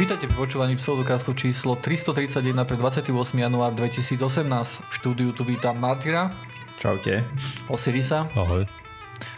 Vítajte pri počúvaní pseudokastu číslo 331 pre 28. január 2018. V štúdiu tu vítam Martyra. Čaute. Osirisa. Ahoj.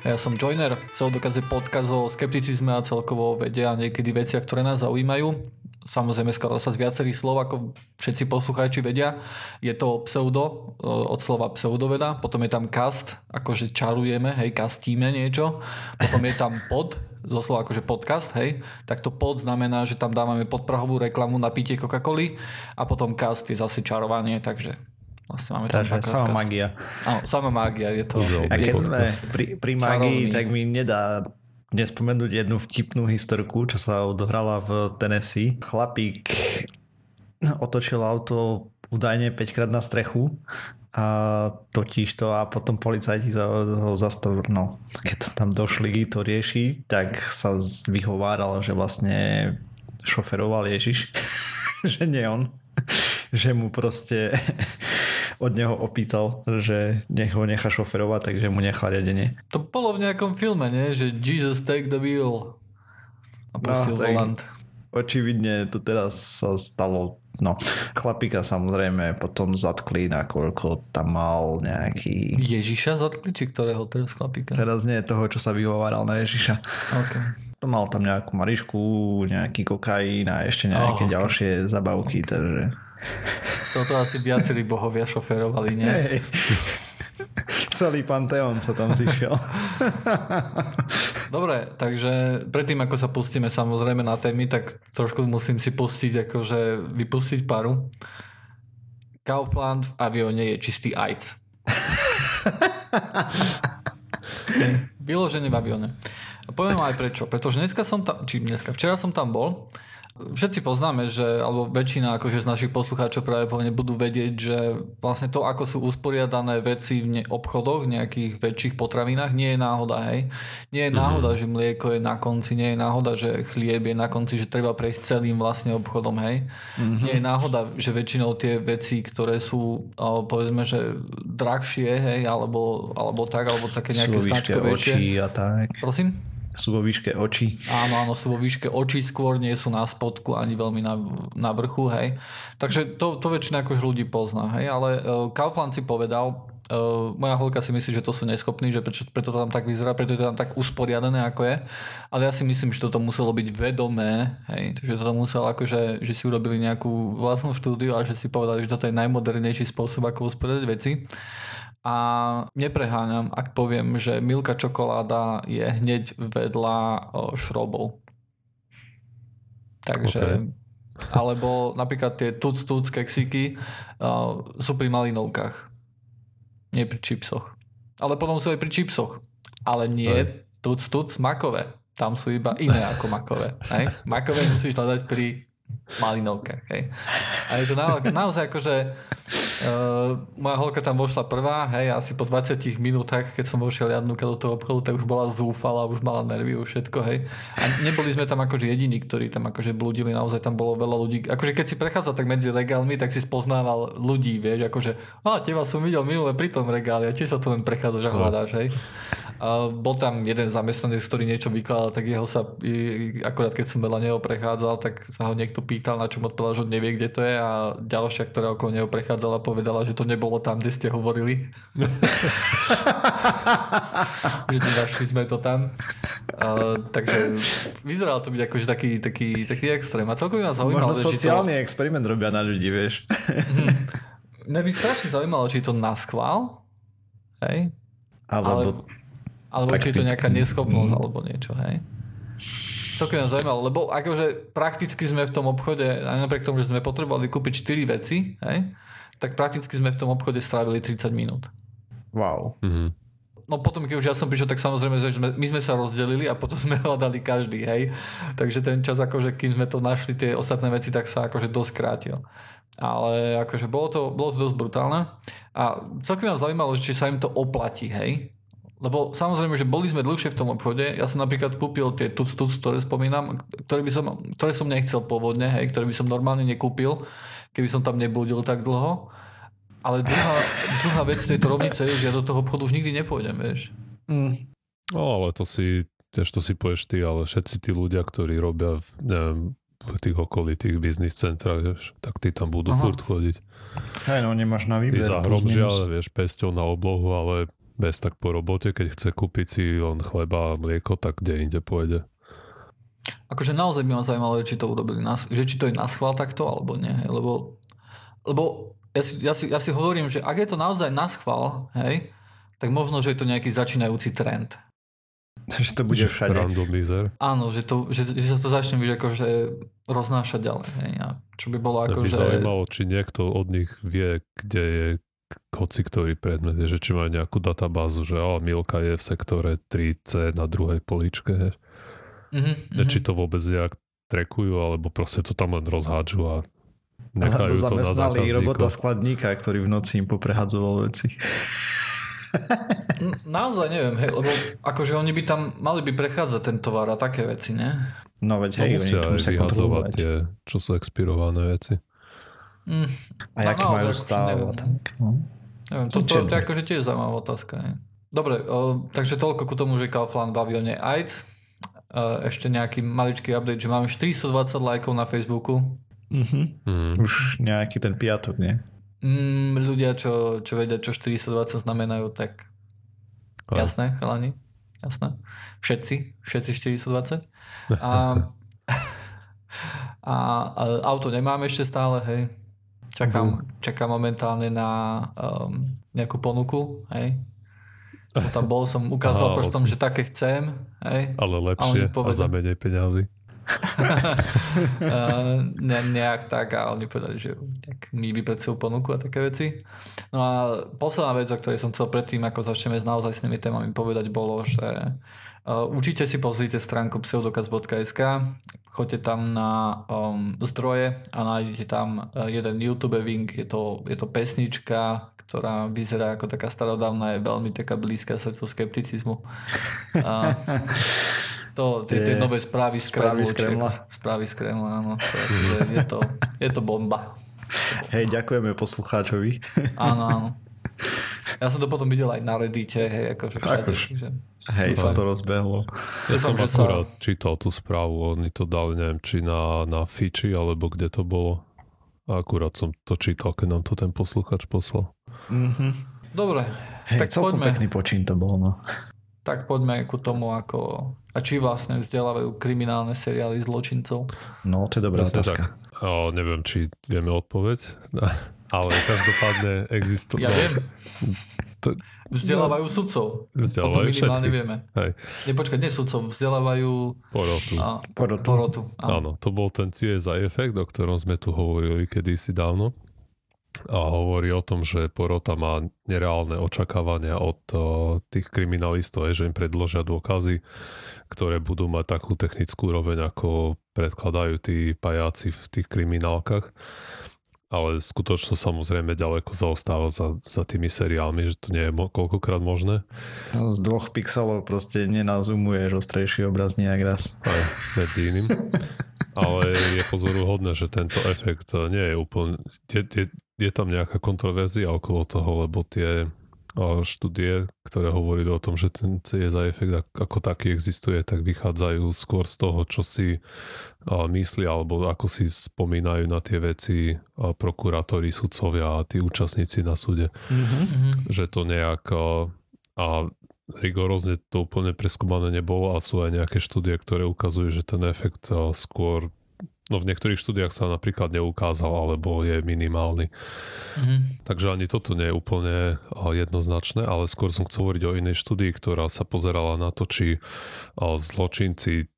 A ja som Joiner. Pseudokaz je podkaz o skepticizme a celkovo vede a niekedy veciach, ktoré nás zaujímajú. Samozrejme skladá sa z viacerých slov, ako všetci poslucháči vedia. Je to pseudo, e, od slova pseudoveda, potom je tam cast, akože čarujeme, hej, kastíme niečo. Potom je tam pod, zo slova akože podcast, hej. Tak to pod znamená, že tam dávame podprahovú reklamu na pitie Coca-Coly a potom cast je zase čarovanie, takže vlastne máme tam Takže sama magia. Áno, sama magia je to. A keď sme pri, pri magii, Čarovný. tak mi nedá nespomenúť jednu vtipnú historku, čo sa odohrala v Tennessee. Chlapík otočil auto údajne 5 krát na strechu a totiž to a potom policajti ho zastavili. No, keď tam došli to riešiť, tak sa vyhováral, že vlastne šoferoval Ježiš, že nie on. Že mu proste od neho opýtal, že nech ho nechá šoferovať, takže mu nechal riadenie. to bolo v nejakom filme, nie? Že Jesus take the wheel. A pustil tak- volant. Očividne to teraz sa stalo. No, chlapíka samozrejme potom zatkli, nakoľko tam mal nejaký... Ježiša zatkli, či ktorého teraz chlapíka? Teraz nie toho, čo sa vyhováral na Ježiša. OK. Mal tam nejakú marišku, nejaký kokain a ešte nejaké Oh, ok. ďalšie zabavky, takže... Toto asi viacerí bohovia šoferovali, nie? Hej. Celý panteón sa tam zišiel. Dobre, takže predtým, ako sa pustíme samozrejme na témy, tak trošku musím si pustiť, akože vypustiť paru. Kaufland v avióne je čistý AIDS. Vyložené v avióne. A poviem aj prečo. Pretože dneska som tam, či dneska, včera som tam bol. Všetci poznáme, že, alebo väčšina akože z našich poslucháčov práve povedzme budú vedieť, že vlastne to, ako sú usporiadané veci v ne- obchodoch, nejakých väčších potravinách, nie je náhoda, hej. Nie je náhoda, že mlieko je na konci, nie je náhoda, že chlieb je na konci, že treba prejsť celým vlastne obchodom, hej. Nie je náhoda, že väčšinou tie veci, ktoré sú, povedzme, že drahšie, hej, alebo, alebo tak, alebo také nejaké výške značkovejšie. a tak. Prosím? Sú vo výške očí. Áno, áno, sú vo výške očí skôr, nie sú na spodku ani veľmi na, na vrchu, hej. Takže to, to väčšina akož ľudí pozná, hej, ale uh, Kaufland si povedal, uh, moja holka si myslí, že to sú neschopní, že prečo, preto to tam tak vyzerá, preto je to tam tak usporiadané, ako je, ale ja si myslím, že toto muselo byť vedomé, hej, takže toto muselo akože, že si urobili nejakú vlastnú štúdiu a že si povedali, že toto je najmodernejší spôsob, ako usporiadať veci. A nepreháňam, ak poviem, že Milka čokoláda je hneď vedľa šrobov. Takže... OK. Alebo napríklad tie tuc tuc keksíky uh, sú pri malinovkách. Nie pri čipsoch. Ale potom sú aj pri čipsoch. Ale nie tuc tuc makové. Tam sú iba iné ako makové. Hej? Makové musíš hľadať pri malinovkách. Hej? A je to na, naozaj akože Uh, moja holka tam vošla prvá, hej, asi po 20 minútach, keď som vošiel jadnúka do toho obchodu, tak už bola zúfala, už mala nervy, už všetko, hej. A neboli sme tam akože jediní, ktorí tam akože blúdili, naozaj tam bolo veľa ľudí. Akože keď si prechádzal tak medzi regálmi, tak si spoznával ľudí, vieš, akože, a teba som videl minule pri tom regáli a tiež sa to len prechádzaš a hľadáš, hej. A bol tam jeden zamestnanec, ktorý niečo vykladal, tak jeho sa, akorát keď som veľa neho prechádzal, tak sa ho niekto pýtal, na čom odpovedal, že on nevie, kde to je a ďalšia, ktorá okolo neho prechádzala, povedala, že to nebolo tam, kde ste hovorili. že nenašli sme to tam. A, takže vyzeralo to byť akože taký, taký, taký extrém. A celkom ma zaujímalo, Možno či to... sociálny experiment robia na ľudí, vieš. Mňa by strašne zaujímalo, či je to na schvál, hej? Alebo Alebo či je to nejaká neschopnosť alebo niečo, hej? Celkom ma zaujímalo, lebo akože prakticky sme v tom obchode, aj napriek tomu, že sme potrebovali kúpiť 4 veci, hej? tak prakticky sme v tom obchode strávili 30 minút. wow. Mhm. No potom, keď už ja som prišiel, tak samozrejme, že sme, my sme sa rozdelili a potom sme hľadali každý, hej. Takže ten čas, akože kým sme to našli, tie ostatné veci, tak sa akože dosť krátil. Ale akože bolo to, bolo to dosť brutálne. A celkom ma zaujímalo, že či sa im to oplatí, hej. Lebo samozrejme, že boli sme dlhšie v tom obchode. Ja som napríklad kúpil tie tuc tuc, ktoré spomínam, ktoré, by som, ktoré som nechcel pôvodne, hej, ktoré by som normálne nekúpil, keby som tam nebudil tak dlho. Ale druhá, druhá vec tejto rovnice je, že ja do toho obchodu už nikdy nepôjdem, vieš. Mm. No ale to si, tiež to si povieš ty, ale všetci tí ľudia, ktorí robia v, neviem, v tých okolitých biznis centrách, vieš, tak ty tam budú Aha. furt chodiť. Hej, no nemáš na výber. Ty za hromžia, vieš, pesťou na oblohu, ale bez tak po robote, keď chce kúpiť si len chleba a mlieko, tak kde inde pôjde. Akože naozaj by ma zaujímalo, či to urobili, na, že či to je na schvál takto, alebo nie, lebo, lebo ja si, ja, si, ja si hovorím, že ak je to naozaj na schvál, hej, tak možno, že je to nejaký začínajúci trend. Že to bude všade. Randomizer. Áno, že, to, že, že sa to začne byť akože roznášať ďalej. Hej. A čo by bolo ako, že... zaujímalo, či niekto od nich vie, kde je hoci ktorý predmet, že či majú nejakú databázu, že oh, Milka je v sektore 3C na druhej poličke. Mm-hmm, či to vôbec nejak trekujú, alebo proste to tam len rozhádžu a nechajú to na zamestnali robota skladníka, ktorý v noci im poprehadzoval veci. Naozaj neviem, hej, lebo akože oni by tam mali by prechádzať ten tovar a také veci, ne? No veď hej, oni to musia kontrolovať. Tie, čo sú expirované veci. Mm. A no, aký majú stav? No. Neviem, to, to, to, je akože tiež zaujímavá otázka. Hej. Dobre, o, takže toľko ku tomu, že Kaufland baví o nej AIDS. E, ešte nejaký maličký update, že máme 420 lajkov na Facebooku. Mm-hmm. Mm. Už nejaký ten piatok, nie? Mm, ľudia, čo, čo vedia, čo 420 znamenajú, tak a. jasné, chalani, jasné. Všetci, všetci 420. A, a, a auto nemám ešte stále, hej. Čakám, čakám momentálne na um, nejakú ponuku, hej. Som tam bol, som ukázal Aha, prstom, že také chcem, hej. Ale lepšie a, a za menej peniazy. ne, nejak tak a oni povedali, že tak mi vypracujú ponuku a také veci. No a posledná vec, o ktorej som chcel predtým, ako začneme s naozaj s tými témami povedať, bolo, že uh, určite si pozrite stránku pseudokaz.sk, choďte tam na um, zdroje a nájdete tam uh, jeden YouTube link, je to, je to pesnička, ktorá vyzerá ako taká starodávna, je veľmi taká blízka srdcu skepticizmu. Uh, To, tie, tie nové správy z Kremlu. Správy z Kremla. Správy z Kremla, áno. Je, je, to, je to bomba. Hej, ďakujeme poslucháčovi. Áno, áno. Ja som to potom videl aj na Reddite, hej, akože všade. Akož, že... Hej, sa to rozbehlo. Ja som akurát sa... čítal tú správu, oni to dali, neviem, či na, na Fiči, alebo kde to bolo. A akurát som to čítal, keď nám to ten posluchač poslal. Mm-hmm. Dobre. Hej, tak celkom poďme. pekný počín to bol, no. Tak poďme ku tomu, ako a či vlastne vzdelávajú kriminálne seriály zločincov? No, to je dobrá Presne otázka. Tak. O, neviem, či vieme odpoveď, ale každopádne existuje. Ja viem. To, vzdelávajú no, sudcov. Vzdelávajú o tom minimálne všetkých. vieme. Hej. Nepočkať, nie sudcov, vzdelávajú porotu. A, porotu. porotu áno. áno, to bol ten CSI efekt, o ktorom sme tu hovorili kedysi dávno a hovorí o tom, že porota má nereálne očakávania od tých kriminalistov, že im predložia dôkazy, ktoré budú mať takú technickú roveň, ako predkladajú tí pajáci v tých kriminálkach. Ale skutočno samozrejme ďaleko zaostáva za, za tými seriálmi, že to nie je mo- koľkokrát možné. No, z dvoch pixelov proste nenazumuješ ostrejší obraz nejak raz. Aj, medzi iným. Ale je pozoruhodné, že tento efekt nie je úplne... Je, je, je tam nejaká kontroverzia okolo toho, lebo tie štúdie, ktoré hovorí o tom, že ten CSI efekt ako taký existuje, tak vychádzajú skôr z toho, čo si myslia alebo ako si spomínajú na tie veci prokurátori, sudcovia a tí účastníci na súde. Mm-hmm. Že to nejak a rigorózne to úplne preskúmané nebolo a sú aj nejaké štúdie, ktoré ukazujú, že ten efekt skôr No v niektorých štúdiách sa napríklad neukázal, alebo je minimálny. Mm-hmm. Takže ani toto nie je úplne jednoznačné, ale skôr som chcel hovoriť o inej štúdii, ktorá sa pozerala na to, či zločinci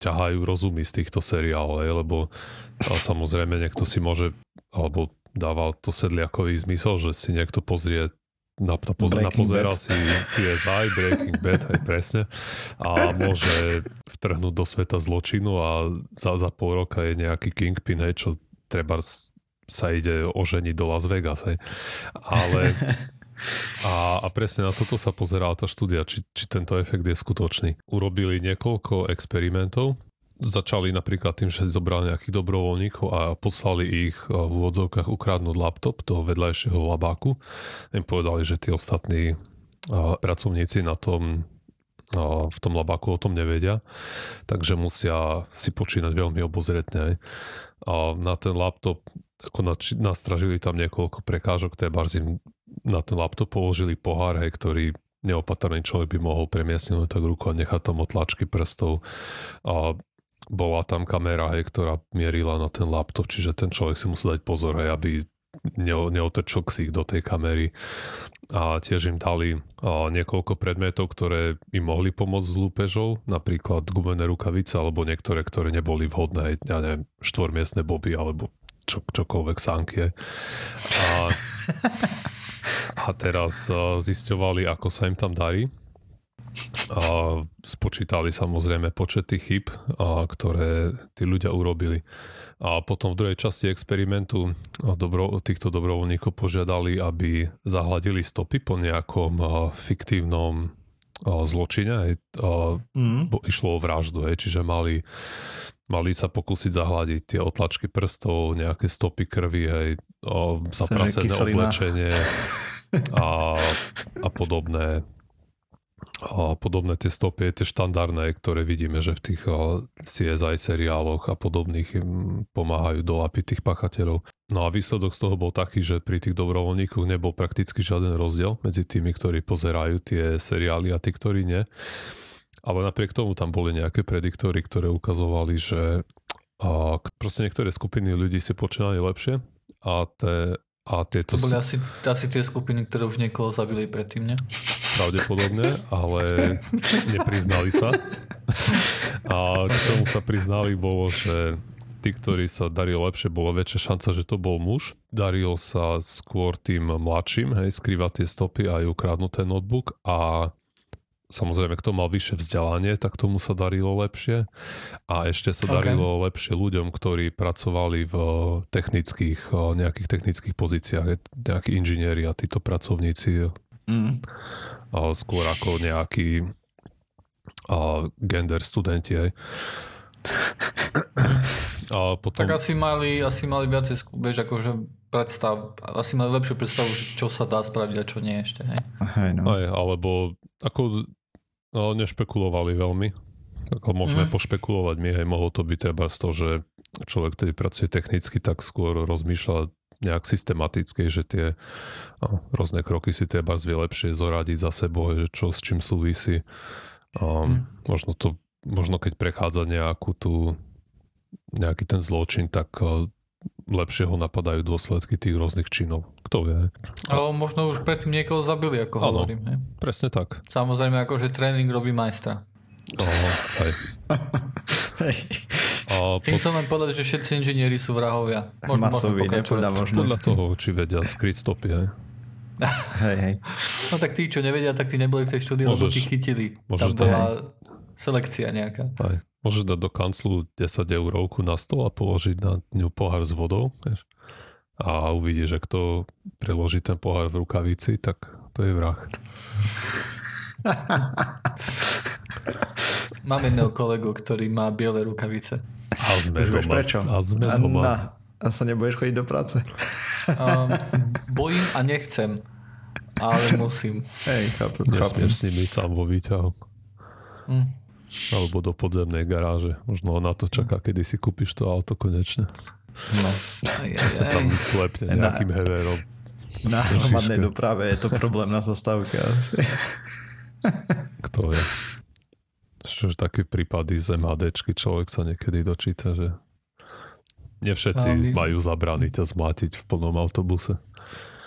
ťahajú rozumy z týchto seriálov, lebo samozrejme niekto si môže, alebo dáva to sedliakový zmysel, že si niekto pozrie na, na, pozer, na pozera si CSI, Breaking Bad, aj presne, a môže vtrhnúť do sveta zločinu a za, za pol roka je nejaký Kingpin, hej, čo treba sa ide oženiť do Las Vegas, hej. Ale a, a presne na toto sa pozerala tá štúdia, či, či tento efekt je skutočný. Urobili niekoľko experimentov, začali napríklad tým, že zobrali nejakých dobrovoľníkov a poslali ich eh, v úvodzovkách ukradnúť laptop do vedľajšieho labáku. Im povedali, že tí ostatní eh, pracovníci na tom v tom labáku o tom nevedia, takže musia si počínať veľmi obozretne. A na ten laptop, ako nastražili tam niekoľko prekážok, tie barzim na ten laptop položili pohár, hej, ktorý neopatrný človek by mohol premiesniť tak ruku a nechať tam otlačky prstov. A bola tam kamera, hej, ktorá mierila na ten laptop, čiže ten človek si musel dať pozor, hej, aby neotrčil ksík do tej kamery a tiež im dali a, niekoľko predmetov, ktoré im mohli pomôcť s lúpežou, napríklad gumené rukavice alebo niektoré, ktoré neboli vhodné, ja neviem, štvormiestne boby alebo čo, čokoľvek sankie. A, a teraz a, zisťovali, ako sa im tam darí. A spočítali samozrejme počet tých chyb, a, ktoré tí ľudia urobili. A potom v druhej časti experimentu dobro, týchto dobrovoľníkov požiadali, aby zahladili stopy po nejakom fiktívnom zločine. Mm. Išlo o vraždu, hej, čiže mali, mali sa pokúsiť zahladiť tie otlačky prstov, nejaké stopy krvi, hej, zaprasené oblečenie a, a podobné a podobné tie stopy, tie štandardné, ktoré vidíme, že v tých CSI seriáloch a podobných pomáhajú dolapiť tých pachateľov. No a výsledok z toho bol taký, že pri tých dobrovoľníkoch nebol prakticky žiaden rozdiel medzi tými, ktorí pozerajú tie seriály a tí, ktorí nie. Ale napriek tomu tam boli nejaké prediktory, ktoré ukazovali, že proste niektoré skupiny ľudí si počínali lepšie a tie a tieto... To boli asi, asi tie skupiny, ktoré už niekoho zabili predtým, ne? Pravdepodobne, ale nepriznali sa. A k tomu sa priznali bolo, že tí, ktorí sa darilo lepšie, bolo väčšia šanca, že to bol muž. Darilo sa skôr tým mladším, hej, skrývať tie stopy a aj ukradnúť ten notebook a samozrejme, kto mal vyššie vzdelanie, tak tomu sa darilo lepšie. A ešte sa okay. darilo lepšie ľuďom, ktorí pracovali v technických, nejakých technických pozíciách, nejakí inžinieri a títo pracovníci. Mm. A skôr ako nejakí a gender studenti. Aj. A potom... Tak asi mali, asi mali viacej, vieš, akože predstav, asi mali lepšiu predstavu, čo sa dá spraviť a čo nie ešte, hej? Hej, no. Aj, alebo ako No, nešpekulovali veľmi. Ako môžeme mm. pošpekulovať my, aj mohlo to byť treba z toho, že človek, ktorý pracuje technicky, tak skôr rozmýšľa nejak systematicky, že tie no, rôzne kroky si treba zvie lepšie zoradiť za sebou, že čo s čím súvisí. Um, mm. možno to, možno keď prechádza nejakú tú nejaký ten zločin, tak uh, lepšie ho napadajú dôsledky tých rôznych činov. Kto vie? Ale možno už predtým niekoho zabili, ako ano, hovorím. Hej? presne tak. Samozrejme, ako že tréning robí majstra. Oh, hej. hej. A Tým chcem len povedať, že všetci inžinieri sú vrahovia. Možno Masoví, podľa Podľa toho, či vedia skryť stopy, hej. hej, hej. No tak tí, čo nevedia, tak tí neboli v tej štúdii, lebo tí chytili. Tam bola hej. selekcia nejaká. Hej. Môžeš dať do kanclu 10 eurovku na stôl a položiť na ňu pohár s vodou. Vieš? A uvidíš, že kto preloží ten pohár v rukavici, tak to je vrah. Mám jedného kolegu, ktorý má biele rukavice. A sme Už doma. prečo? A sme a doma. Na, a sa nebudeš chodiť do práce? Um, bojím a nechcem. Ale musím. Hej, chápem. Nesmieš s nimi sám vo výťahu. Hm. Alebo do podzemnej garáže. Možno na to čaká, kedy si kúpiš to auto konečne. No. Aj, aj, to tam klepne nejakým heverom. Na hromadnej doprave je to problém na zastávke asi. Kto je? Čo také prípady z MHDčky človek sa niekedy dočíta, že nevšetci no, majú zabrany ťa zmátiť v plnom autobuse.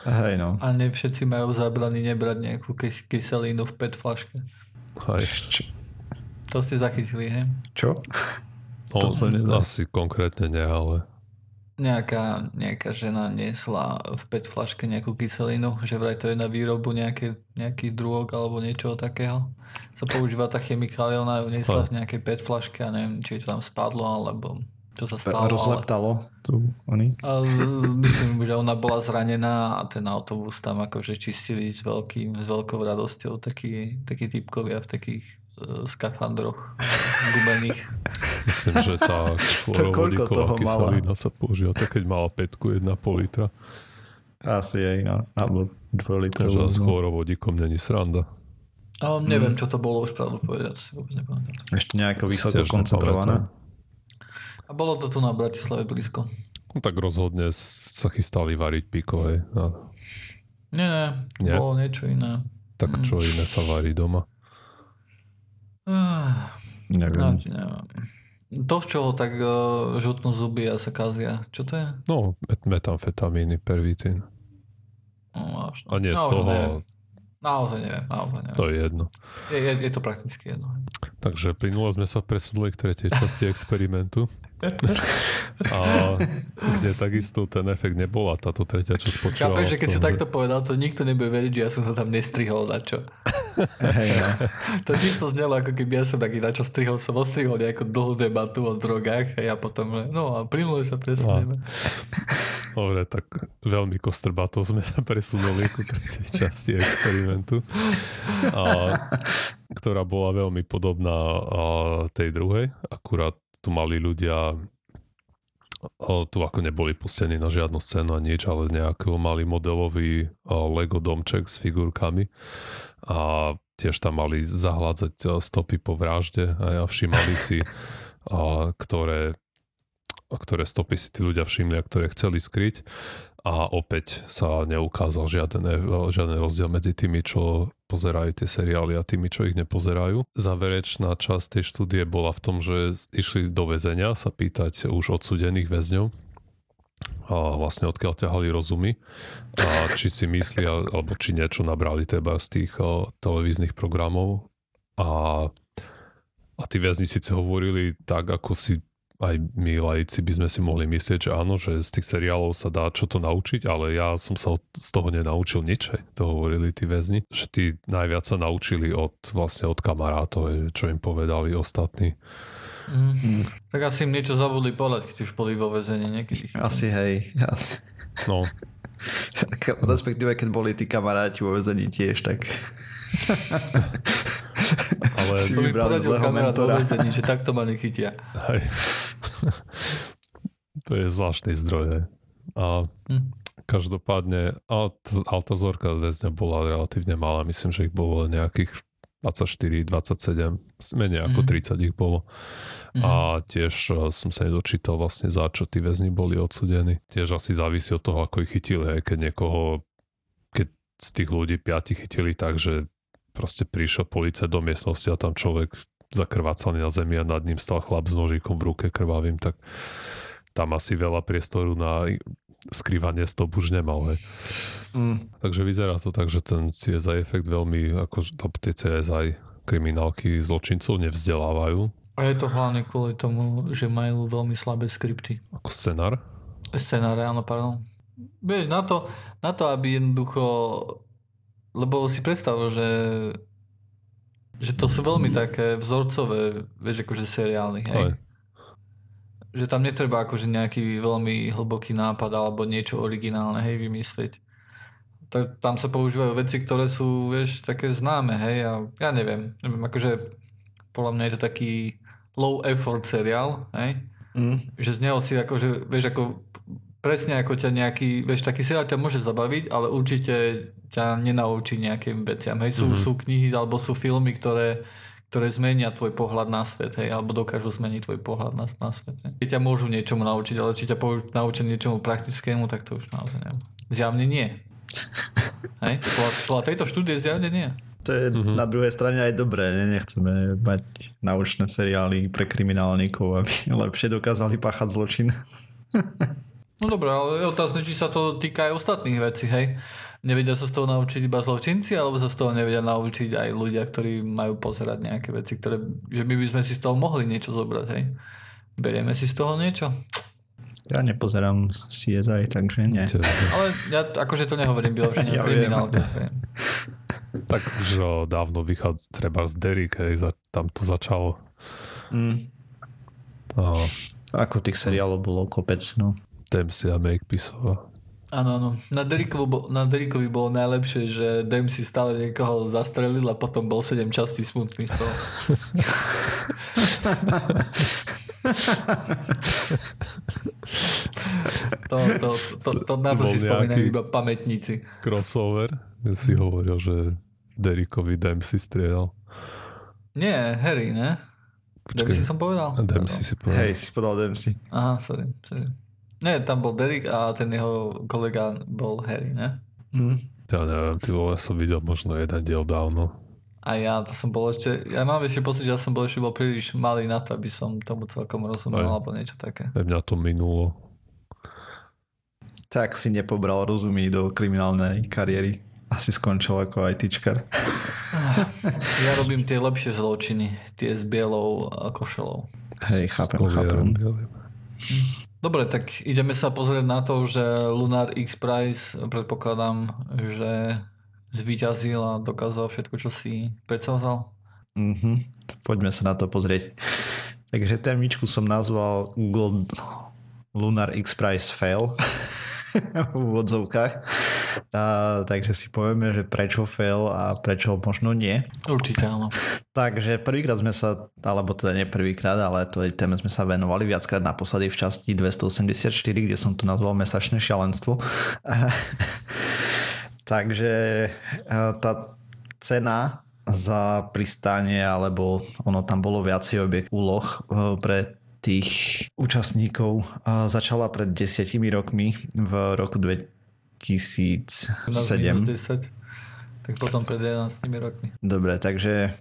Hej no. A ne všetci majú zabrany nebrať nejakú kyselinu v PET flaške. Hej. To ste zachytili, hej? Čo? No, to som Asi konkrétne nie, ale... Nejaká, nejaká žena niesla v PET flaške nejakú kyselinu, že vraj to je na výrobu nejaké, nejakých druhok alebo niečoho takého. Sa používa tá chemikália, ona ju niesla v nejakej PET flaške a neviem, či to tam spadlo alebo čo sa stalo. Rozleptalo ale... tu oni? Ale, myslím, že ona bola zranená a ten autobus tam akože čistili s, veľkým, s veľkou radosťou takí, takí typkovia v takých skafandroch gubených. Myslím, že tá chlorovodíková kyselina sa používa tak, keď mala 5 1,5 litra. Asi aj, no. Alebo 2 litra. Takže s chlorovodíkom není sranda. A neviem, čo to bolo už pravdu povedať, si vôbec nepamätám. Ešte nejako vysoko koncentrované. A bolo to tu na Bratislave blízko. No tak rozhodne sa chystali variť piko, hej. A, Nie, nie, Nie? bolo niečo iné. tak Mm. čo iné sa varí doma. Ah, Neviem. ja neviem. To, z čoho tak uh, žutnú zuby a sa kazia. Čo to je? No, met- metamfetamíny, pervitín. No, až, A nie z naozaj toho, Neviem. Naozaj neviem, naozaj neviem. to je jedno. Je, je, je to prakticky jedno. Takže plynulo sme sa presunuli k tretej časti experimentu. A kde takisto ten efekt nebol a táto tretia časť spočívala Chápeš, že keď tom, si takto povedal, to nikto nebude veriť, že ja som sa tam nestrihol na čo. Hej, no. To čisto znelo, ako keby ja som taký na čo strihol, som ostrihol nejakú dlhú debatu o drogách a ja potom, že no a plynule sa presunieme. Dobre, tak veľmi kostrbato sme sa presunuli ku tretej časti experimentu, a, ktorá bola veľmi podobná a, tej druhej, akurát tu mali ľudia tu ako neboli pustení na žiadnu scénu a nič, ale nejaký mali modelový Lego domček s figurkami a tiež tam mali zahládzať stopy po vražde a všimali si, ktoré ktoré stopy si tí ľudia všimli a ktoré chceli skryť a opäť sa neukázal žiaden, žiaden rozdiel medzi tými, čo pozerajú tie seriály a tými, čo ich nepozerajú. Záverečná časť tej štúdie bola v tom, že išli do väzenia sa pýtať už odsudených väzňov a vlastne odkiaľ ťahali rozumy a či si myslia, alebo či niečo nabrali teba z tých o, televíznych programov a, a tí väzni síce hovorili tak, ako si aj my laici by sme si mohli myslieť, že áno, že z tých seriálov sa dá čo to naučiť, ale ja som sa od, z toho nenaučil nič, to hovorili tí väzni, že tí najviac sa naučili od vlastne od kamarátov, čo im povedali ostatní. Mm. Tak asi im niečo zabudli povedať, keď už boli vo väzení niekedy. Asi hej, asi. No, Respektíve, keď boli tí kamaráti vo väzení tiež, tak ale Si poradil zlého mentora. väzení, že takto ma nechytia. hej. To je zvláštny zdroj. A Hm. každopádne, ale, ale tá vzorka väzňa bola relatívne malá, myslím, že ich bolo nejakých 24, 27, menej ako Mhm. 30 ich bolo. Mhm. A tiež eh, som sa nedočítal vlastne za čo tí väzni boli odsudení. Tiež asi závisí od toho, ako ich chytili. Aj keď niekoho, keď z tých ľudí piati chytili tak, že proste prišiel policajt do miestnosti a tam človek zakrvácaný na zemi a nad ním stal chlap s nožíkom v ruke krvavým, tak tam asi veľa priestoru na skrývanie stop už nemal. Hej. mm, Takže vyzerá to tak, že ten CSI efekt veľmi, ako tie CSI kriminálky zločincov nevzdelávajú A je to hlavne kvôli tomu, že majú veľmi slabé skripty. ako scenár. Scenáre, áno, pardon. Vieš, na to, na to, aby jednoducho... Lebo si predstav, že že to sú veľmi také vzorcové, vieš, akože seriálny, hej? Aj. Že tam netreba akože nejaký veľmi hlboký nápad alebo niečo originálne, hej, vymyslieť. Tak tam sa používajú veci, ktoré sú, vieš, také známe, hej, a ja neviem, neviem, akože podľa mňa je to taký low effort seriál, hej, mm, že z neho si akože, vieš, ako presne ako ťa nejaký, vieš, taký seriál ťa môže zabaviť, ale určite ťa nenaučí nejakým veciam, hej, sú, mm-hmm. sú knihy alebo sú filmy, ktoré, ktoré zmenia tvoj pohľad na svet, hej, alebo dokážu zmeniť tvoj pohľad na, na svet, hej. Keď ťa môžu niečomu naučiť, ale či ťa po, naučia niečomu praktickému, tak to už naozaj neviem. Zjavne nie. Hej, podľa, podľa tejto štúdie zjavne nie. to je Mhm. na druhej strane aj dobré. Ne? Nechceme mať naučné seriály pre kriminálnikov, aby lepšie dokázali páchať zločin. No dobré, ale je otázne, či sa to týka aj ostatných vecí, hej. Nevedia sa z toho naučiť iba zločinci, alebo sa z toho nevedia naučiť aj ľudia, ktorí majú pozerať nejaké veci, ktoré, že my by sme si z toho mohli niečo zobrať, hej. Berieme si z toho niečo? Ja nepozerám CSI, takže nie. Ale ja akože to nehovorím vyloženie Ja hej. Tak už dávno vychádza treba z Derrick, hej, tam to začalo. Mm, A ako tých seriálov bolo kopec, no. Dempsey a Makepeaceová. Áno, áno. Na, Derrickovu bo- na Derrickovi bolo najlepšie, že Dempsey stále niekoho zastrelil a potom bol 7 častí smutný z toho. to, to, to, to, to, na to si spomínajú iba pamätníci. Crossover, kde si hovoril, že Derrickovi Dempsey strieľal. Nie, Harry, ne? Dempsey som povedal? Dempsey si povedal. Hej, si povedal Dempsey. Aha, sorry, sorry. Nie, tam bol Derek a ten jeho kolega bol Harry, ne? Hm. Ja neviem, ty vole, som videl možno jeden diel dávno. A ja to som bol ešte, ja mám ešte pocit, že ja som bol ešte bol príliš malý na to, aby som tomu celkom rozumel, Aj. alebo niečo také. Aj mňa to minulo. Tak si nepobral rozumí do kriminálnej kariéry. Asi skončil ako ITčkar. Ja robím tie lepšie zločiny, tie s bielou košelou. Hej, chápem, chápem. bielým. Dobre, tak ideme sa pozrieť na to, že Lunar X Prize predpokladám, že zvíťazil a dokázal všetko, čo si predsavzal. Mhm. Poďme sa na to pozrieť. Takže témičku som nazval Google Lunar X Prize Fail v úvodzovkách. A, takže si povieme, že prečo fail a prečo možno nie. Určite áno. Takže prvýkrát sme sa, alebo teda nie prvýkrát, ale to téme sme sa venovali viackrát naposledy v časti 284, kde som to nazval mesačné šialenstvo. Takže tá cena za pristánie, alebo ono tam bolo viacej objekt úloh eh, pre tých účastníkov začala pred desiatimi rokmi v roku 2007. Minus 10, tak potom pred 11 rokmi. Dobre, takže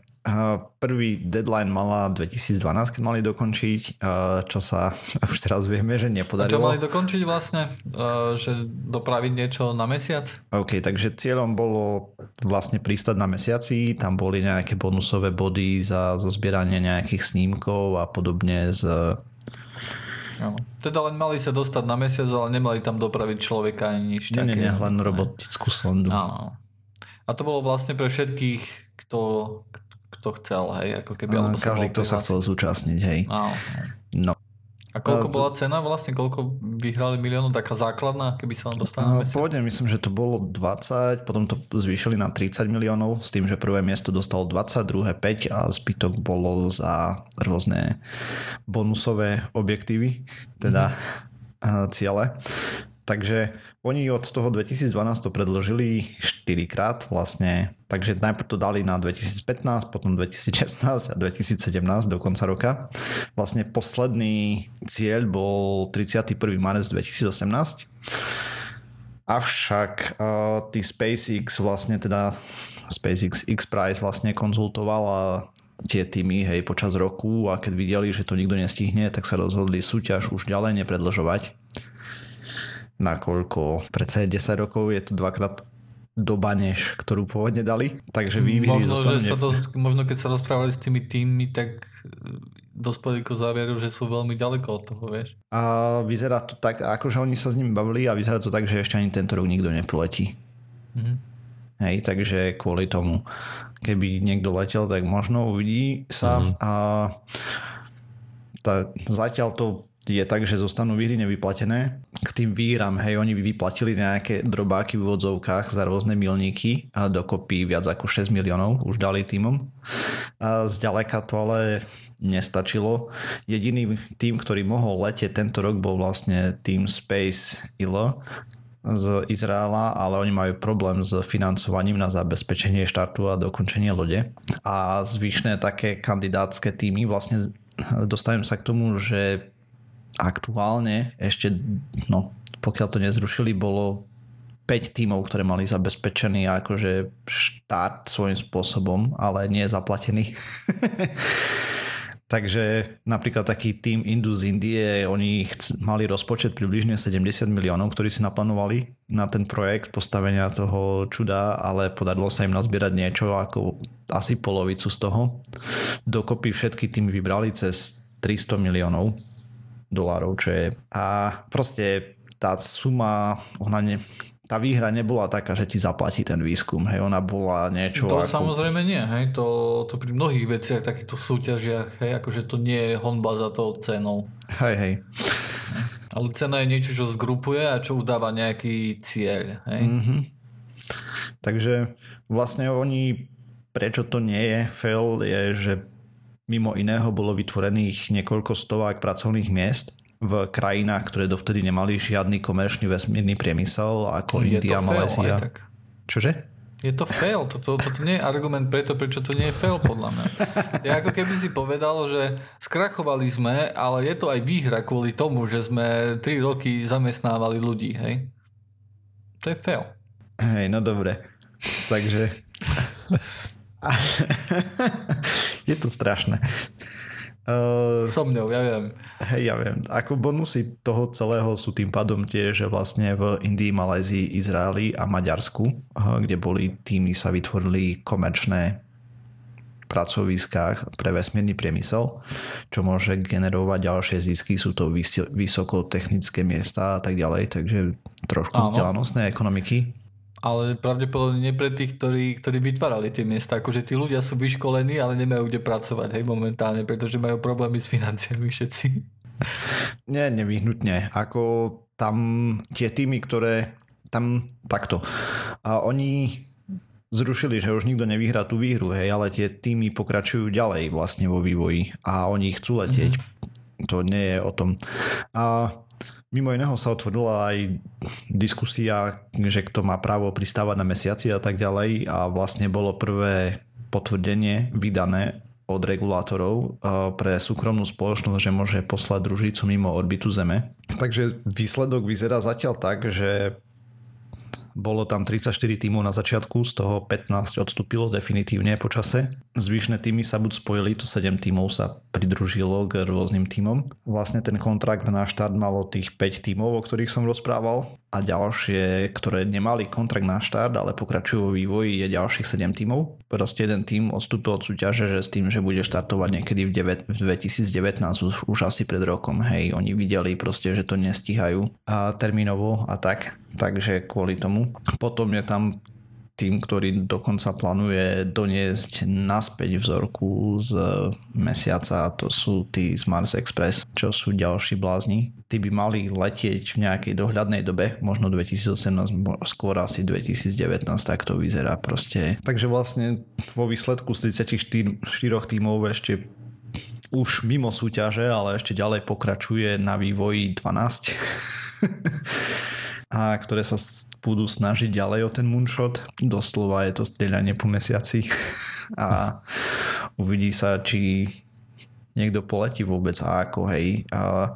prvý deadline mala 2012, keď mali dokončiť, čo sa už teraz vieme, že A čo nepodarilo. mali dokončiť vlastne? Že dopraviť niečo na mesiac? OK, takže cieľom bolo vlastne pristať na mesiaci, tam boli nejaké bonusové body za zozbieranie nejakých snímkov a podobne z... Áno. Teda len mali sa dostať na mesiac, ale nemali tam dopraviť človeka ani nič Nie, také. nie, nie, len robotickú sondu. Áno. A to bolo vlastne pre všetkých, kto, kto chcel, hej, ako keby. Alebo každý, kto sa chcel zúčastniť, hej. Áno. No. A koľko A- bola cena vlastne? Koľko vyhrali miliónov? Taká základná, keby sa na A mesiac? Pôvodne myslím, že to bolo 20, potom to zvýšili na 30 miliónov, s tým, že prvé miesto dostalo 20, druhé 5 a zbytok bolo za rôzne bonusové objektívy, teda mm. ciele. Takže oni od toho 2012 to predložili 4 krát vlastne, takže najprv to dali na 2015, potom 2016 a 2017 do konca roka. Vlastne posledný cieľ bol 31. marec 2018 Avšak uh, tí SpaceX vlastne teda SpaceX X-Prize vlastne konzultovala tie týmy hej, počas roku a keď videli, že to nikto nestihne, tak sa rozhodli súťaž už ďalej nepredlžovať. Nakoľko predsa je 10 rokov, je to dvakrát doba, než ktorú pôvodne dali. Takže výhry Možno, že sa to, možno keď sa rozprávali s tými týmmi, tak e, dospeli k záveru, že sú veľmi ďaleko od toho, vieš. A vyzerá to tak, akože oni sa s nimi bavili a vyzerá to tak, že ešte ani tento rok nikto nepriletí. Mhm. Hej, takže kvôli tomu, keby niekto letel, tak možno uvidí sa. Mhm. A tá, zatiaľ to je tak, že zostanú výhry nevyplatené. K tým výhram, hej, oni by vyplatili nejaké drobáky v úvodzovkách za rôzne milníky a dokopy viac ako 6 miliónov už dali týmom. A zďaleka to ale nestačilo. Jediný tým, ktorý mohol letieť tento rok bol vlastne tým Space ILO, z Izraela, ale oni majú problém s financovaním na zabezpečenie štartu a dokončenie lode. A zvyšné také kandidátske týmy vlastne dostanem sa k tomu, že aktuálne ešte, no pokiaľ to nezrušili, bolo 5 tímov, ktoré mali zabezpečený akože štart svojím spôsobom, ale nie zaplatený. Takže napríklad taký tým Indus Indie, oni mali rozpočet približne 70 miliónov, ktorí si naplánovali na ten projekt postavenia toho čuda, ale podarilo sa im nazbierať niečo ako asi polovicu z toho. Dokopy všetky tým vybrali cez 300 miliónov dolárov, čo je. A proste tá suma, ona ne, tá výhra nebola taká, že ti zaplatí ten výskum. Hej, ona bola niečo To ako... samozrejme nie, hej, to, to pri mnohých veciach, takýchto súťažiach, hej, akože to nie je honba za tou cenou. Hej, hej. Ale cena je niečo, čo zgrupuje a čo udáva nejaký cieľ, hej. Mhm. Takže vlastne oni, prečo to nie je fail, je, že mimo iného bolo vytvorených niekoľko stovák pracovných miest v krajinách, ktoré dovtedy nemali žiadny komerčný vesmírny priemysel, ako Je India, Malézia. Čože? Je to fail. Toto, toto nie je argument preto, prečo to nie je fail, podľa mňa. Ja ako keby si povedal, že skrachovali sme, ale je to aj výhra kvôli tomu, že sme 3 roky zamestnávali ľudí, hej? To je fail. Hej, no dobre. Takže... je to strašné. Uh, so mnou, ja viem. Hej, ja viem. Ako bonusy toho celého sú tým pádom tie, že vlastne v Indii, Malézii, Izraeli a Maďarsku, kde boli týmy, sa vytvorili komerčné pracoviskách pre vesmírny priemysel, čo môže generovať ďalšie zisky, sú to vysokotechnické miesta a tak ďalej, takže trošku vzdelanostné ekonomiky ale pravdepodobne nie pre tých, ktorí, ktorí vytvárali tie miesta. Akože tí ľudia sú vyškolení, ale nemajú kde pracovať hej, momentálne, pretože majú problémy s financiami všetci. Nie, nevyhnutne. Ako tam tie týmy, ktoré tam takto. A oni zrušili, že už nikto nevyhrá tú výhru, hej, ale tie týmy pokračujú ďalej vlastne vo vývoji a oni chcú letieť. Mm-hmm. To nie je o tom. A Mimo iného sa otvorila aj diskusia, že kto má právo pristávať na mesiaci a tak ďalej a vlastne bolo prvé potvrdenie vydané od regulátorov eh, pre súkromnú spoločnosť, že môže poslať družicu mimo orbitu Zeme. Takže výsledok vyzerá zatiaľ tak, že bolo tam 34 tímov na začiatku, z toho 15 odstúpilo definitívne počase. Zvyšné týmy sa buď spojili, to 7 tímov sa pridružilo k rôznym tímom. Vlastne ten kontrakt na štart malo tých 5 tímov, o ktorých som rozprával a ďalšie, ktoré nemali kontrakt na štart, ale pokračujú vo vývoji, je ďalších 7 tímov. Proste jeden tím odstúpil od súťaže, že s tým, že bude štartovať niekedy v, 9, v 2019, už, už asi pred rokom, hej, oni videli proste, že to nestíhajú a termínovo a tak, takže kvôli tomu. Potom je tam tým, ktorý dokonca plánuje doniesť naspäť vzorku z mesiaca, to sú tí z Mars Express, čo sú ďalší blázni. Tí by mali letieť v nejakej dohľadnej dobe, možno 2018, skôr asi 2019, tak to vyzerá proste. Takže vlastne vo výsledku z 34 tímov ešte už mimo súťaže, ale ešte ďalej pokračuje na vývoji 12. a ktoré sa budú snažiť ďalej o ten moonshot. Doslova je to strieľanie po mesiaci a uvidí sa, či niekto poletí vôbec a ako, hej. A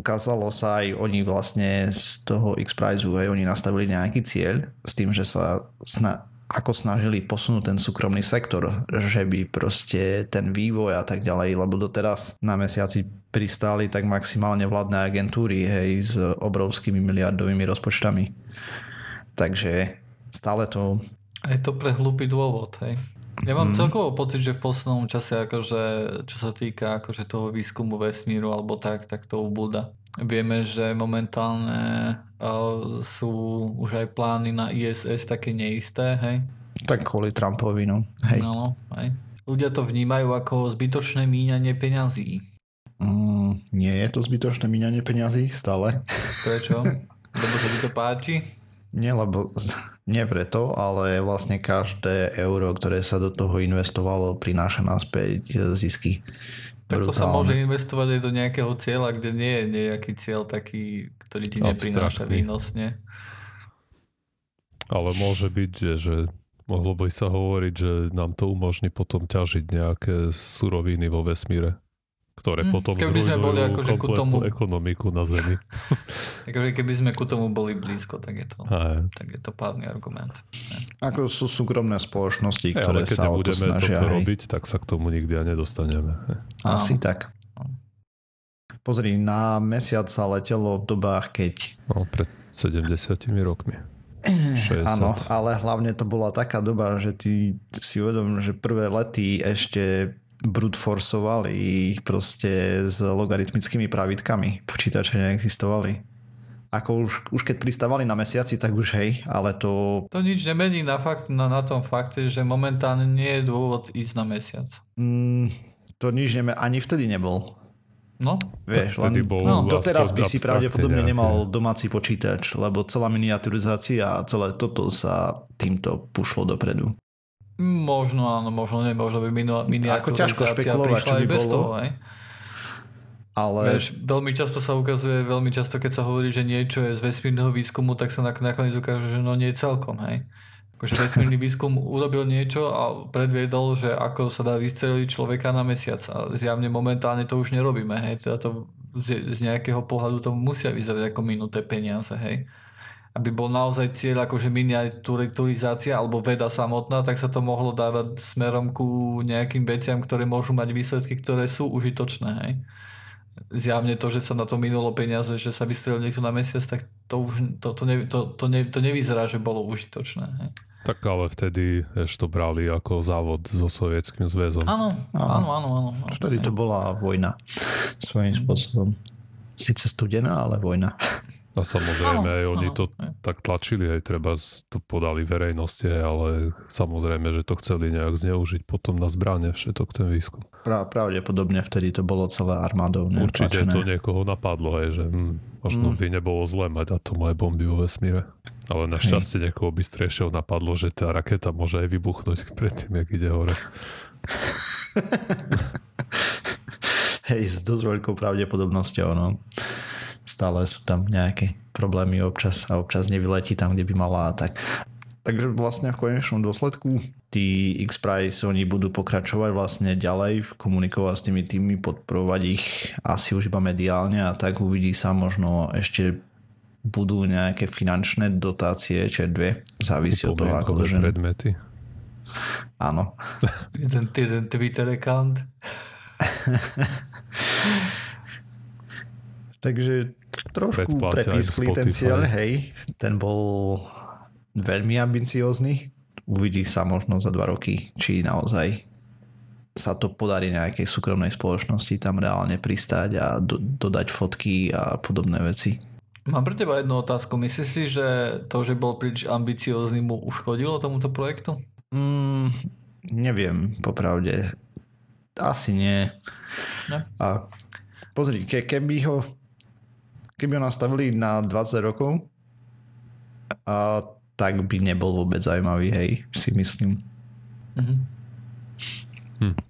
ukázalo sa aj, oni vlastne z toho X-Prize, hej, oni nastavili nejaký cieľ s tým, že sa sna- ako snažili posunúť ten súkromný sektor, že by proste ten vývoj a tak ďalej, lebo doteraz na mesiaci pristáli tak maximálne vládne agentúry, hej, s obrovskými miliardovými rozpočtami. Takže stále to... Je to pre hlupý dôvod, hej. Ja mám mm. celkovo pocit, že v poslednom čase, akože, čo sa týka akože toho výskumu vesmíru alebo tak, tak to ubúda. Vieme, že momentálne uh, sú už aj plány na ISS také neisté, hej? Tak kvôli Trumpovi, no. Hej. No, hej. Ľudia to vnímajú ako zbytočné míňanie peňazí. Mm, nie je to zbytočné míňanie peňazí stále. Prečo? Lebo sa ti to páči? Nie, lebo nie preto, ale vlastne každé euro, ktoré sa do toho investovalo, prináša naspäť zisky. Tak to sa môže investovať aj do nejakého cieľa, kde nie je nejaký cieľ taký, ktorý ti neprináša výnosne. Ale môže byť, že, že mohlo by sa hovoriť, že nám to umožní potom ťažiť nejaké suroviny vo vesmíre ktoré mm, potom keby sme boli akože ku tomu ekonomiku na Zemi. akože keby sme ku tomu boli blízko, tak je to, Aj. tak je to pádny argument. Ako sú súkromné spoločnosti, Aj, ktoré sa o to snažia. Keď robiť, tak sa k tomu nikdy ani nedostaneme. Asi no. tak. Pozri, na mesiac sa letelo v dobách, keď... No, pred 70 rokmi. 60. Áno, ale hlavne to bola taká doba, že ty si uvedom, že prvé lety ešte brute forceovali ich proste s logaritmickými pravidkami. Počítače neexistovali. Ako už, už keď pristávali na mesiaci, tak už hej, ale to... To nič nemení na, fakt, na, na tom fakte, že momentálne nie je dôvod ísť na mesiac. Mm, to nič nemení, ani vtedy nebol. No, vieš, len bol no. doteraz by si pravdepodobne nejaké. nemal domáci počítač, lebo celá miniaturizácia a celé toto sa týmto pušlo dopredu. Možno áno, možno nie, možno by miniaturizácia Ako ťažko špekulovať, čo by bez bolo. toho, hej? Ale... Vieš, veľmi často sa ukazuje, veľmi často keď sa hovorí, že niečo je z vesmírneho výskumu, tak sa nakoniec ukáže, že no nie celkom, hej? akože vesmírny výskum urobil niečo a predviedol, že ako sa dá vystreliť človeka na mesiac. A zjavne momentálne to už nerobíme. Hej. Teda to z, z nejakého pohľadu to musia vyzerať ako minuté peniaze. Hej. Aby bol naozaj cieľ akože miniaturizácia alebo veda samotná, tak sa to mohlo dávať smerom ku nejakým veciam, ktoré môžu mať výsledky, ktoré sú užitočné. Hej zjavne to, že sa na to minulo peniaze, že sa vystrelil niekto na mesiac, tak to už to, to, ne, to, to, ne, to nevyzerá, že bolo užitočné. Hej. Tak ale vtedy ešte to brali ako závod so Sovietským zväzom. Áno, áno, áno. áno, áno. Vtedy to bola vojna svojím spôsobom. Sice studená, ale vojna. A samozrejme, Áno, aj oni áno, to aj. tak tlačili, aj treba to podali verejnosti, ale samozrejme, že to chceli nejak zneužiť potom na zbrane všetok ten výskum. Pra, pravdepodobne vtedy to bolo celé armádou. Ne, Určite tlačené. to niekoho napadlo, aj, že hm, možno Mm. by nebolo zlé mať atomové bomby vo vesmíre. Ale našťastie niekoho by striešou napadlo, že tá raketa môže aj vybuchnúť predtým, jak ide hore. Hej, s dosť veľkou pravdepodobnosťou, no. Stále sú tam nejaké problémy občas a občas nevyletí tam, kde by mala a tak. Takže vlastne v konečnom dôsledku tí X-Prize oni budú pokračovať vlastne ďalej, komunikovať s tými tými, podporovať ich asi už iba mediálne a tak uvidí sa možno ešte budú nejaké finančné dotácie, či dve, závisí od toho, ako žen... predmety. Áno. Jeden, jeden Twitter account. Takže trošku prepiskli ten cieľ, hej. Ten bol veľmi ambiciózny. Uvidí sa možno za dva roky, či naozaj sa to podarí nejakej súkromnej spoločnosti tam reálne pristáť a do, dodať fotky a podobné veci. Mám pre teba jednu otázku. Myslíš si, že to, že bol príliš ambiciózny, mu uškodilo tomuto projektu? Mm, neviem, popravde. Asi nie. Ne? A pozri, ke, keby ho keby ho nastavili na 20 rokov a tak by nebol vôbec zaujímavý, hej, si myslím. Mhm.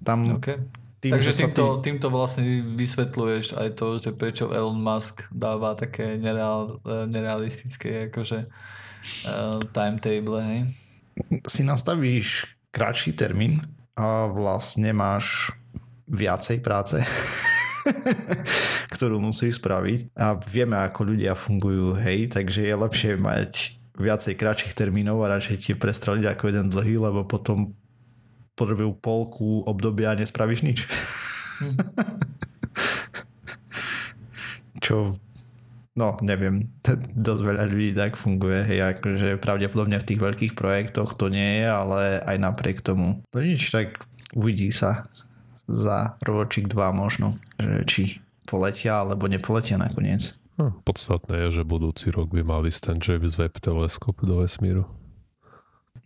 Tam OK. tým, Takže týmto, tí- týmto vlastne vysvetľuješ aj to, že prečo Elon Musk dáva také nereal, eh, nerealistické akože uh, timetable, hej? si nastavíš kratší termín a vlastne máš viacej práce, ktorú musíš spraviť a vieme, ako ľudia fungujú, hej, takže je lepšie mať viacej kratších termínov a radšej ti prestreliť ako jeden dlhý, lebo potom prvú polku obdobia nespravíš nič. Čo No, neviem, dosť veľa ľudí tak funguje, hej, akože pravdepodobne v tých veľkých projektoch to nie je, ale aj napriek tomu. No nič, tak uvidí sa za ročík dva možno, že či poletia alebo nepoletia nakoniec. No, podstatné je, že budúci rok by mal ísť ten James Webb teleskop do vesmíru.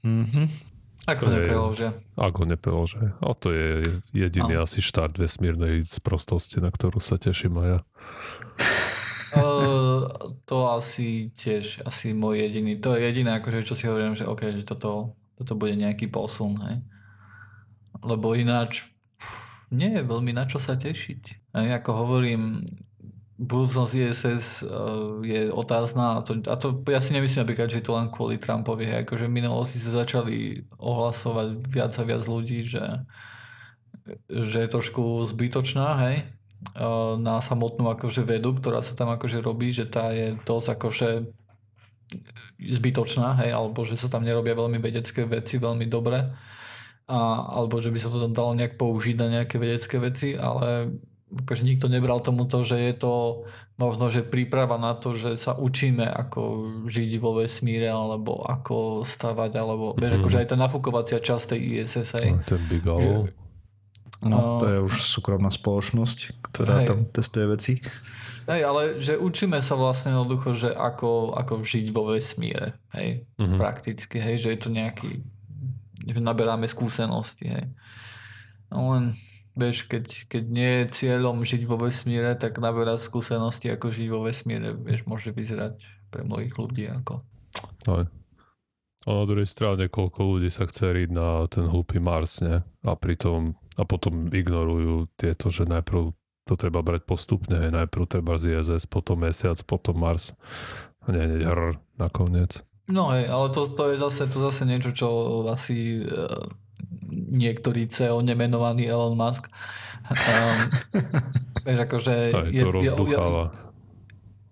Mhm. Ako nepreložia. Ako neprelože. A to je jediný asi štart vesmírnej sprostosti, na ktorú sa teším aj ja. Uh, to asi tiež, asi môj jediný. To je jediné, akože, čo si hovorím, že OK, že toto, toto bude nejaký posun, hej. Lebo ináč nie je veľmi na čo sa tešiť. Hej, ako hovorím, budúcnosť ISS uh, je otázna a to, a to ja si nemyslím napríklad, že je to len kvôli Trumpovi. Akože v minulosti sa začali ohlasovať viac a viac ľudí, že, že je trošku zbytočná, hej uh, na samotnú akože vedu, ktorá sa tam akože robí, že tá je dosť akože zbytočná, hej, alebo že sa tam nerobia veľmi vedecké veci veľmi dobre, a, alebo že by sa to tam dalo nejak použiť na nejaké vedecké veci, ale akože nikto nebral tomuto, že je to možno, že príprava na to, že sa učíme ako žiť vo vesmíre, alebo ako stavať, alebo mm-hmm. vieš, Mhm. akože aj tá nafúkovacia časť tej ISS, hej. No, ten Big Owl. No, No. to je už súkromná spoločnosť, ktorá Hej. tam testuje veci. Hej, ale že učíme sa vlastne jednoducho, že ako, ako žiť vo vesmíre, hej, Mhm. prakticky, hej, že je to nejaký, že naberáme skúsenosti, hej. No len, vieš, keď, keď nie je cieľom žiť vo vesmíre, tak naberať skúsenosti, ako žiť vo vesmíre, vieš, môže vyzerať pre mnohých ľudí ako. Aj. A na druhej strane, koľko ľudí sa chce riť na ten hlupý Mars, ne? A pritom, a potom ignorujú tieto, že najprv to treba brať postupne, najprv treba z ISS, potom Mesiac, potom Mars. A nie, nie, hr, nakoniec. No hej, ale to, to je zase, to zase niečo, čo asi uh, niektorý CEO nemenovaný Elon Musk um, vieš, akože Aj je, to rozducháva.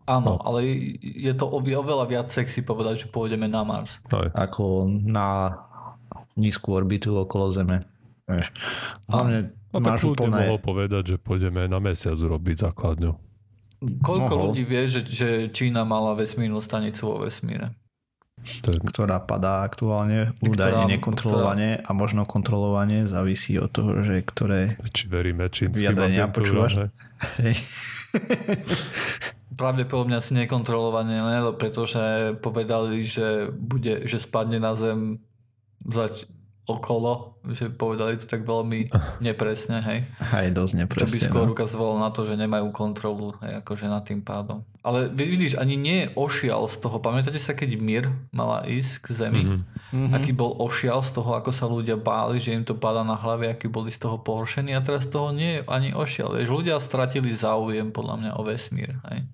Áno, no. ale je to oveľa viac sexy povedať, že pôjdeme na Mars. Aj. Ako na nízku orbitu okolo Zeme. Vieš. Hlavne a tak úplne... mohol povedať, že pôjdeme na mesiac urobiť základňu. Koľko mohol. ľudí vie, že, že Čína mala vesmírnu stanicu vo vesmíre? Ktorá padá aktuálne údajne nekontrolovanie ktorá... a možno kontrolovanie závisí od toho, že ktoré Či veríme čínskym počúvaš. Pravdepodobne asi nekontrolovanie, ne? pretože povedali, že, bude, že spadne na zem zač- okolo, že povedali to tak veľmi nepresne, hej. Aj dosť nepresne. Čo by skôr no. ukazovalo na to, že nemajú kontrolu, hej, akože nad tým pádom. Ale vidíš, ani nie je ošial z toho. Pamätáte sa, keď Mir mala ísť k zemi? Mm-hmm. Aký bol ošial z toho, ako sa ľudia báli, že im to padá na hlave, aký boli z toho pohoršení a teraz z toho nie je ani ošial. Vieš, ľudia stratili záujem podľa mňa o vesmír, hej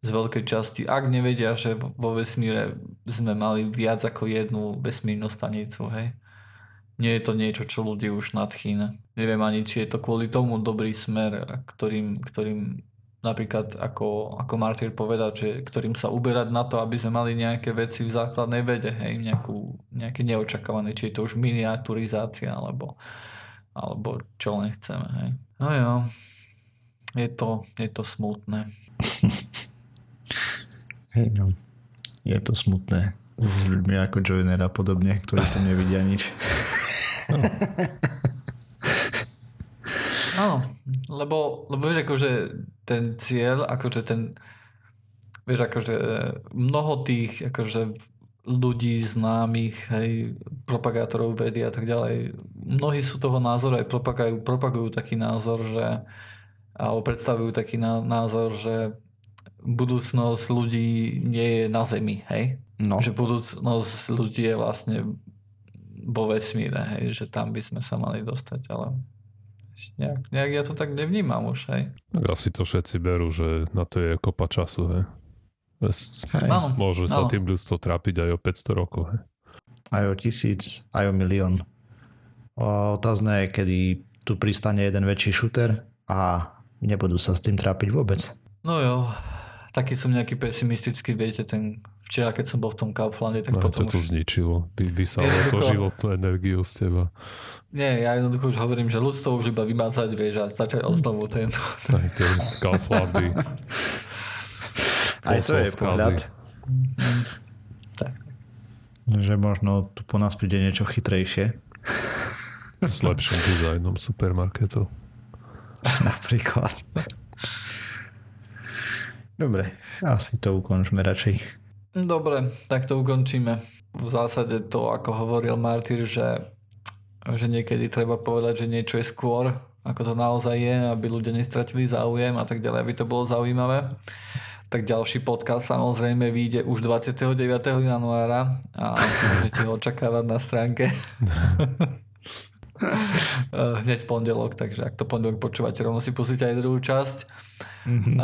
z veľkej časti, ak nevedia, že vo vesmíre sme mali viac ako jednu vesmírnu stanicu, hej nie je to niečo, čo ľudí už nadchýna. Neviem ani, či je to kvôli tomu dobrý smer, ktorým, ktorým napríklad ako, ako Martyr povedať, že ktorým sa uberať na to, aby sme mali nejaké veci v základnej vede, hej, nejakú, nejaké neočakávané, či je to už miniaturizácia, alebo, alebo čo len chceme, hej. No jo, je to, je to smutné. Hej no, je to smutné s ľuďmi ako Joiner a podobne, ktorí tam nevidia nič. Áno, lebo, lebo vieš, akože ten cieľ, akože ten, vieš, akože mnoho tých, akože ľudí známych, hej, propagátorov vedy a tak ďalej, mnohí sú toho názoru aj propagujú, propagujú taký názor, že alebo predstavujú taký názor, že budúcnosť ľudí nie je na Zemi, hej? No. Že budúcnosť ľudí je vlastne vo vesmíre, hej, že tam by sme sa mali dostať, ale nejak, nejak ja to tak nevnímam už, hej. Asi to všetci berú, že na to je kopa času, hej. hej. Áno, Môže sa tým ľudstvo trápiť aj o 500 rokov, hej. Aj o tisíc, aj o milión. Otázne je, kedy tu pristane jeden väčší šuter a nebudú sa s tým trápiť vôbec. No jo, taký som nejaký pesimistický, viete, ten včera, keď som bol v tom Kauflande, tak no, potom to, to už... zničilo. Vy, vysalo to životnú energiu z teba. Nie, ja jednoducho už hovorím, že ľudstvo už iba vymazať, vieš, a začať od znovu tento. Aj tie Kauflandy. Aj to je pohľad. Tak. Že možno tu po nás príde niečo chytrejšie. S lepším dizajnom supermarketov. Napríklad. Dobre, asi to ukončme radšej. Dobre, tak to ukončíme. V zásade to, ako hovoril Martyr, že, že niekedy treba povedať, že niečo je skôr, ako to naozaj je, aby ľudia nestratili záujem a tak ďalej, aby to bolo zaujímavé. Tak ďalší podcast samozrejme vyjde už 29. januára a môžete ho očakávať na stránke. Hneď pondelok, takže ak to pondelok počúvate, rovno si pustíte aj druhú časť. Mm-hmm.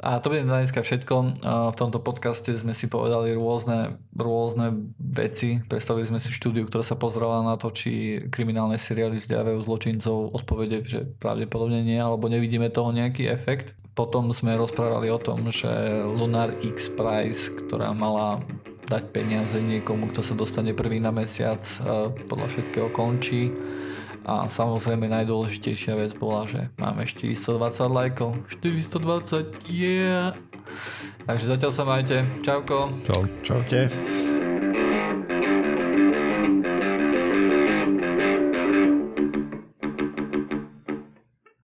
A to bude na dneska všetko. V tomto podcaste sme si povedali rôzne, rôzne veci. Predstavili sme si štúdiu, ktorá sa pozrela na to, či kriminálne seriály vzdiavajú zločincov. Odpovede, že pravdepodobne nie, alebo nevidíme toho nejaký efekt. Potom sme rozprávali o tom, že Lunar X Prize, ktorá mala dať peniaze niekomu, kto sa dostane prvý na mesiac, podľa všetkého končí a samozrejme najdôležitejšia vec bola, že máme 420 lajkov. 420, yeah! Takže zatiaľ sa majte. Čauko. Čau. Čaute.